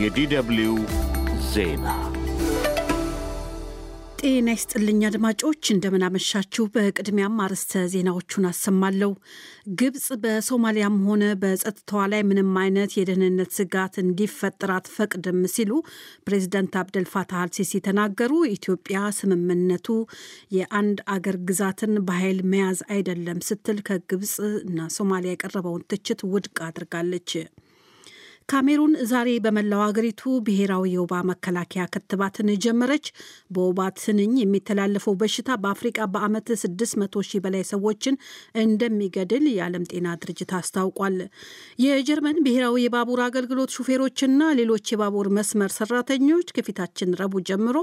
የዲደብልዩ ዜና ጤና ይስጥልኝ አድማጮች፣ እንደምናመሻችሁ። በቅድሚያም አርዕስተ ዜናዎቹን አሰማለሁ። ግብፅ በሶማሊያም ሆነ በጸጥታዋ ላይ ምንም አይነት የደህንነት ስጋት እንዲፈጠር አትፈቅድም ሲሉ ፕሬዚደንት አብደልፋታህ አልሲሲ ተናገሩ። ኢትዮጵያ ስምምነቱ የአንድ አገር ግዛትን በኃይል መያዝ አይደለም ስትል ከግብፅ እና ሶማሊያ የቀረበውን ትችት ውድቅ አድርጋለች። ካሜሩን ዛሬ በመላው አገሪቱ ብሔራዊ የወባ መከላከያ ክትባትን ጀመረች። በወባ ትንኝ የሚተላለፈው በሽታ በአፍሪቃ በዓመት 600 ሺህ በላይ ሰዎችን እንደሚገድል የዓለም ጤና ድርጅት አስታውቋል። የጀርመን ብሔራዊ የባቡር አገልግሎት ሹፌሮችና ሌሎች የባቡር መስመር ሰራተኞች ከፊታችን ረቡዕ ጀምሮ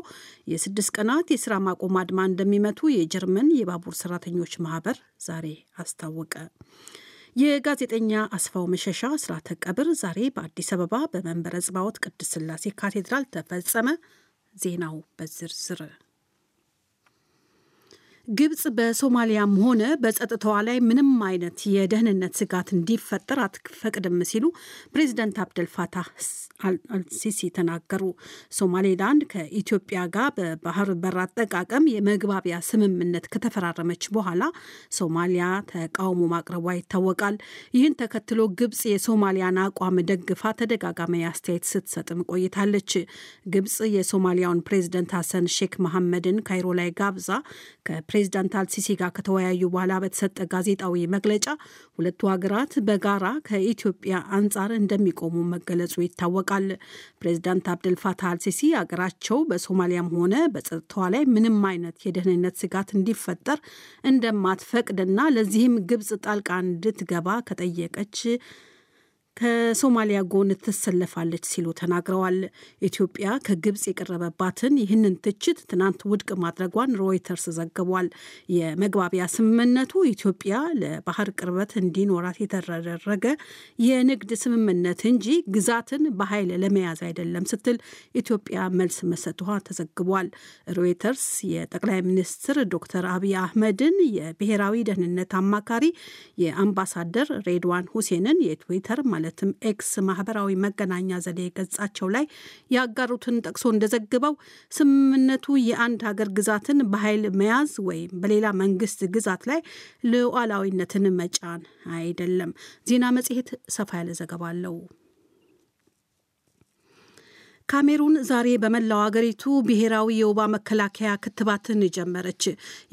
የስድስት ቀናት የስራ ማቆም አድማ እንደሚመቱ የጀርመን የባቡር ሰራተኞች ማህበር ዛሬ አስታወቀ። የጋዜጠኛ አስፋው መሸሻ ስርዓተ ቀብር ዛሬ በአዲስ አበባ በመንበረ ጽባዖት ቅድስት ሥላሴ ካቴድራል ተፈጸመ። ዜናው በዝርዝር ግብፅ በሶማሊያም ሆነ በጸጥታዋ ላይ ምንም አይነት የደህንነት ስጋት እንዲፈጠር አትፈቅድም ሲሉ ፕሬዚደንት አብደልፋታህ አልሲሲ ተናገሩ። ሶማሌላንድ ከኢትዮጵያ ጋር በባህር በር አጠቃቀም የመግባቢያ ስምምነት ከተፈራረመች በኋላ ሶማሊያ ተቃውሞ ማቅረቧ ይታወቃል። ይህን ተከትሎ ግብፅ የሶማሊያን አቋም ደግፋ ተደጋጋሚ አስተያየት ስትሰጥም ቆይታለች። ግብፅ የሶማሊያውን ፕሬዚደንት ሐሰን ሼክ መሐመድን ካይሮ ላይ ጋብዛ ፕሬዚዳንት አልሲሲ ጋር ከተወያዩ በኋላ በተሰጠ ጋዜጣዊ መግለጫ ሁለቱ ሀገራት በጋራ ከኢትዮጵያ አንጻር እንደሚቆሙ መገለጹ ይታወቃል። ፕሬዚዳንት አብደልፋታህ አልሲሲ ሀገራቸው በሶማሊያም ሆነ በጸጥታዋ ላይ ምንም አይነት የደህንነት ስጋት እንዲፈጠር እንደማትፈቅድና ለዚህም ግብፅ ጣልቃ እንድትገባ ከጠየቀች ከሶማሊያ ጎን ትሰለፋለች ሲሉ ተናግረዋል። ኢትዮጵያ ከግብፅ የቀረበባትን ይህንን ትችት ትናንት ውድቅ ማድረጓን ሮይተርስ ዘግቧል። የመግባቢያ ስምምነቱ ኢትዮጵያ ለባህር ቅርበት እንዲኖራት የተደረገ የንግድ ስምምነት እንጂ ግዛትን በኃይል ለመያዝ አይደለም ስትል ኢትዮጵያ መልስ መስጠቷ ተዘግቧል። ሮይተርስ የጠቅላይ ሚኒስትር ዶክተር አብይ አህመድን የብሔራዊ ደህንነት አማካሪ የአምባሳደር ሬድዋን ሁሴንን የትዊተር ማለትም ኤክስ ማህበራዊ መገናኛ ዘዴ ገጻቸው ላይ ያጋሩትን ጠቅሶ እንደዘገበው ስምምነቱ የአንድ ሀገር ግዛትን በኃይል መያዝ ወይም በሌላ መንግስት ግዛት ላይ ሉዓላዊነትን መጫን አይደለም። ዜና መጽሔት ሰፋ ያለ ዘገባ አለው። ካሜሩን ዛሬ በመላው አገሪቱ ብሔራዊ የወባ መከላከያ ክትባትን ጀመረች።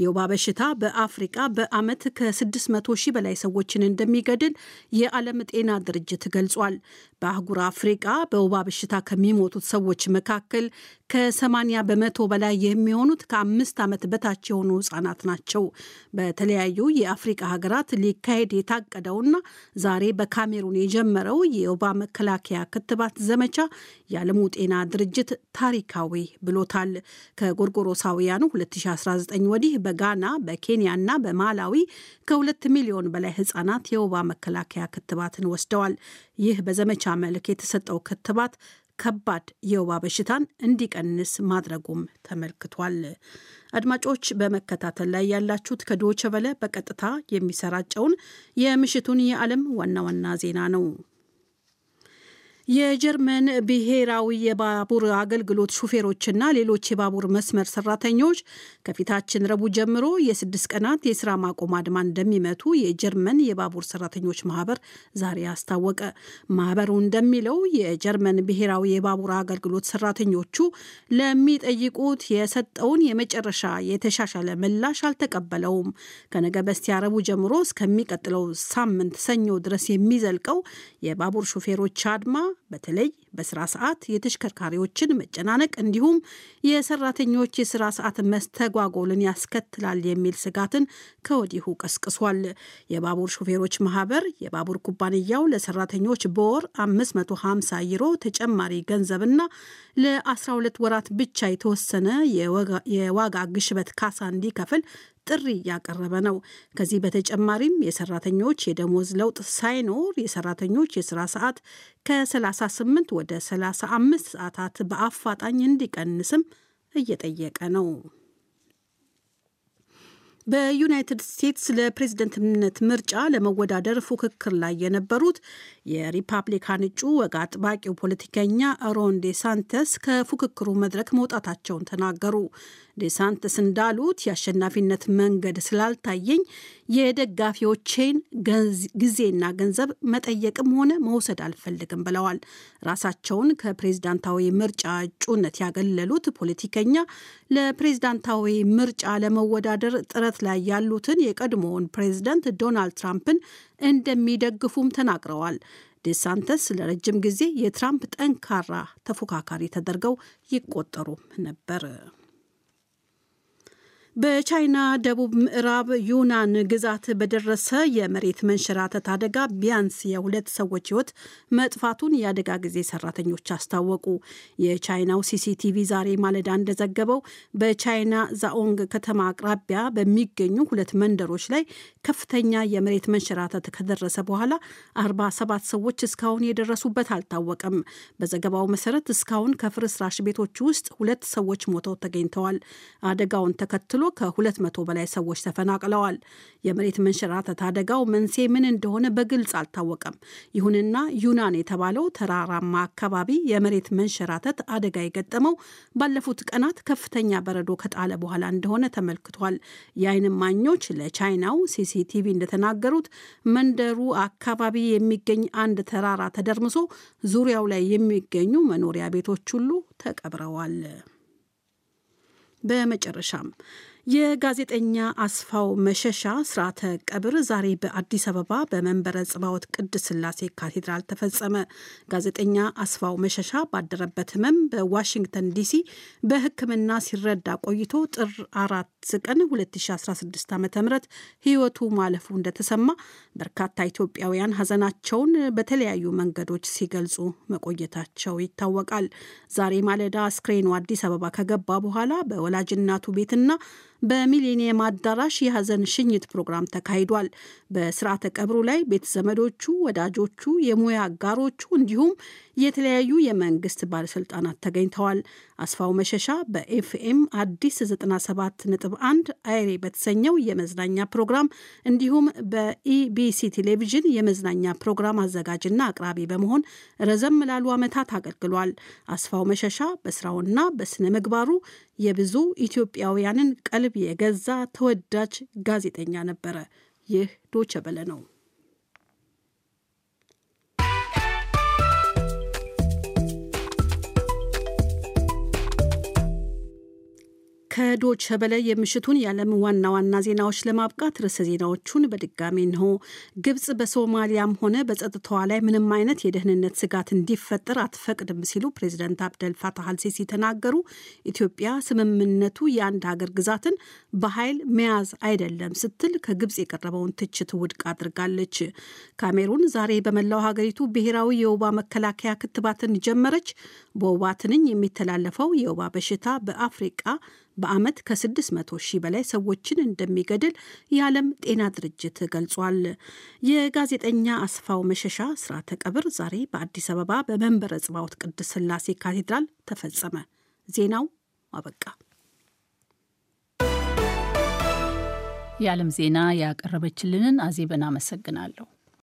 የወባ በሽታ በአፍሪቃ በዓመት ከ600 ሺህ በላይ ሰዎችን እንደሚገድል የዓለም ጤና ድርጅት ገልጿል። በአህጉር አፍሪቃ በወባ በሽታ ከሚሞቱት ሰዎች መካከል ከ80 በመቶ በላይ የሚሆኑት ከአምስት ዓመት በታች የሆኑ ህጻናት ናቸው። በተለያዩ የአፍሪቃ ሀገራት ሊካሄድ የታቀደውና ዛሬ በካሜሩን የጀመረው የወባ መከላከያ ክትባት ዘመቻ የዓለሙ ጤና ድርጅት ታሪካዊ ብሎታል። ከጎርጎሮሳውያኑ 2019 ወዲህ በጋና በኬንያና በማላዊ ከሁለት ሚሊዮን በላይ ህጻናት የወባ መከላከያ ክትባትን ወስደዋል። ይህ በዘመቻ መልክ የተሰጠው ክትባት ከባድ የወባ በሽታን እንዲቀንስ ማድረጉም ተመልክቷል። አድማጮች በመከታተል ላይ ያላችሁት ከዶቸ በቀጥታ የሚሰራጨውን የምሽቱን የዓለም ዋና ዋና ዜና ነው። የጀርመን ብሔራዊ የባቡር አገልግሎት ሹፌሮችና ሌሎች የባቡር መስመር ሰራተኞች ከፊታችን ረቡዕ ጀምሮ የስድስት ቀናት የስራ ማቆም አድማ እንደሚመቱ የጀርመን የባቡር ሰራተኞች ማህበር ዛሬ አስታወቀ። ማህበሩ እንደሚለው የጀርመን ብሔራዊ የባቡር አገልግሎት ሰራተኞቹ ለሚጠይቁት የሰጠውን የመጨረሻ የተሻሻለ ምላሽ አልተቀበለውም። ከነገ በስቲያ ረቡዕ ጀምሮ እስከሚቀጥለው ሳምንት ሰኞ ድረስ የሚዘልቀው የባቡር ሹፌሮች አድማ በተለይ በስራ ሰዓት የተሽከርካሪዎችን መጨናነቅ እንዲሁም የሰራተኞች የስራ ሰዓት መስተጓጎልን ያስከትላል የሚል ስጋትን ከወዲሁ ቀስቅሷል። የባቡር ሾፌሮች ማህበር የባቡር ኩባንያው ለሰራተኞች በወር 550 ዩሮ ተጨማሪ ገንዘብና ለ12 ወራት ብቻ የተወሰነ የዋጋ ግሽበት ካሳ እንዲከፍል ጥሪ እያቀረበ ነው። ከዚህ በተጨማሪም የሰራተኞች የደሞዝ ለውጥ ሳይኖር የሰራተኞች የስራ ሰዓት ከ38 ወደ 35 ሰዓታት በአፋጣኝ እንዲቀንስም እየጠየቀ ነው። በዩናይትድ ስቴትስ ለፕሬዝደንትነት ምርጫ ለመወዳደር ፉክክር ላይ የነበሩት የሪፐብሊካን እጩ ወግ አጥባቂው ፖለቲከኛ ሮን ዴሳንተስ ከፉክክሩ መድረክ መውጣታቸውን ተናገሩ። ዴሳንተስ እንዳሉት የአሸናፊነት መንገድ ስላልታየኝ የደጋፊዎቼን ጊዜና ገንዘብ መጠየቅም ሆነ መውሰድ አልፈልግም ብለዋል። ራሳቸውን ከፕሬዝዳንታዊ ምርጫ እጩነት ያገለሉት ፖለቲከኛ ለፕሬዝዳንታዊ ምርጫ ለመወዳደር ጥረት ላይ ያሉትን የቀድሞውን ፕሬዝደንት ዶናልድ ትራምፕን እንደሚደግፉም ተናግረዋል። ዴሳንተስ ለረጅም ጊዜ የትራምፕ ጠንካራ ተፎካካሪ ተደርገው ይቆጠሩም ነበር። በቻይና ደቡብ ምዕራብ ዩናን ግዛት በደረሰ የመሬት መንሸራተት አደጋ ቢያንስ የሁለት ሰዎች ሕይወት መጥፋቱን የአደጋ ጊዜ ሰራተኞች አስታወቁ። የቻይናው ሲሲቲቪ ዛሬ ማለዳ እንደዘገበው በቻይና ዛኦንግ ከተማ አቅራቢያ በሚገኙ ሁለት መንደሮች ላይ ከፍተኛ የመሬት መንሸራተት ከደረሰ በኋላ 47 ሰዎች እስካሁን የደረሱበት አልታወቀም። በዘገባው መሰረት እስካሁን ከፍርስራሽ ቤቶች ውስጥ ሁለት ሰዎች ሞተው ተገኝተዋል። አደጋውን ተከትሎ ከሁለት መቶ በላይ ሰዎች ተፈናቅለዋል። የመሬት መንሸራተት አደጋው መንስኤ ምን እንደሆነ በግልጽ አልታወቀም። ይሁንና ዩናን የተባለው ተራራማ አካባቢ የመሬት መንሸራተት አደጋ የገጠመው ባለፉት ቀናት ከፍተኛ በረዶ ከጣለ በኋላ እንደሆነ ተመልክቷል። የዓይን እማኞች ለቻይናው ሲሲቲቪ እንደተናገሩት መንደሩ አካባቢ የሚገኝ አንድ ተራራ ተደርምሶ ዙሪያው ላይ የሚገኙ መኖሪያ ቤቶች ሁሉ ተቀብረዋል። በመጨረሻም የጋዜጠኛ አስፋው መሸሻ ስርዓተ ቀብር ዛሬ በአዲስ አበባ በመንበረ ጽባዖት ቅድስት ሥላሴ ካቴድራል ተፈጸመ። ጋዜጠኛ አስፋው መሸሻ ባደረበት ሕመም በዋሽንግተን ዲሲ በሕክምና ሲረዳ ቆይቶ ጥር አራት ቀን 2016 ዓ ም ሕይወቱ ማለፉ እንደተሰማ በርካታ ኢትዮጵያውያን ሀዘናቸውን በተለያዩ መንገዶች ሲገልጹ መቆየታቸው ይታወቃል። ዛሬ ማለዳ አስክሬኑ አዲስ አበባ ከገባ በኋላ በወላጅናቱ ቤትና በሚሊኒየም አዳራሽ የሀዘን ሽኝት ፕሮግራም ተካሂዷል። በስርዓተ ቀብሩ ላይ ቤተ ዘመዶቹ፣ ወዳጆቹ፣ የሙያ አጋሮቹ እንዲሁም የተለያዩ የመንግስት ባለስልጣናት ተገኝተዋል። አስፋው መሸሻ በኤፍኤም አዲስ 97.1 አይሬ በተሰኘው የመዝናኛ ፕሮግራም እንዲሁም በኢቢሲ ቴሌቪዥን የመዝናኛ ፕሮግራም አዘጋጅና አቅራቢ በመሆን ረዘም ላሉ ዓመታት አገልግሏል። አስፋው መሸሻ በስራውና በስነ ምግባሩ የብዙ ኢትዮጵያውያንን ቀልብ የገዛ ተወዳጅ ጋዜጠኛ ነበረ። ይህ ዶቸ በለ ነው። ከዶች በላይ የምሽቱን የዓለም ዋና ዋና ዜናዎች ለማብቃት ርዕሰ ዜናዎቹን በድጋሚ እንሆ። ግብጽ በሶማሊያም ሆነ በጸጥታዋ ላይ ምንም አይነት የደህንነት ስጋት እንዲፈጠር አትፈቅድም ሲሉ ፕሬዚደንት አብደል ፋታህ አልሲሲ ተናገሩ። ኢትዮጵያ ስምምነቱ የአንድ ሀገር ግዛትን በኃይል መያዝ አይደለም ስትል ከግብጽ የቀረበውን ትችት ውድቅ አድርጋለች። ካሜሩን ዛሬ በመላው ሀገሪቱ ብሔራዊ የወባ መከላከያ ክትባትን ጀመረች። በወባ ትንኝ የሚተላለፈው የወባ በሽታ በአፍሪቃ በዓመት ከ600 ሺህ በላይ ሰዎችን እንደሚገድል የዓለም ጤና ድርጅት ገልጿል። የጋዜጠኛ አስፋው መሸሻ ስርዓተ ቀብር ዛሬ በአዲስ አበባ በመንበረ ጽባዖት ቅድስት ሥላሴ ካቴድራል ተፈጸመ። ዜናው አበቃ። የዓለም ዜና ያቀረበችልንን አዜብን አመሰግናለሁ።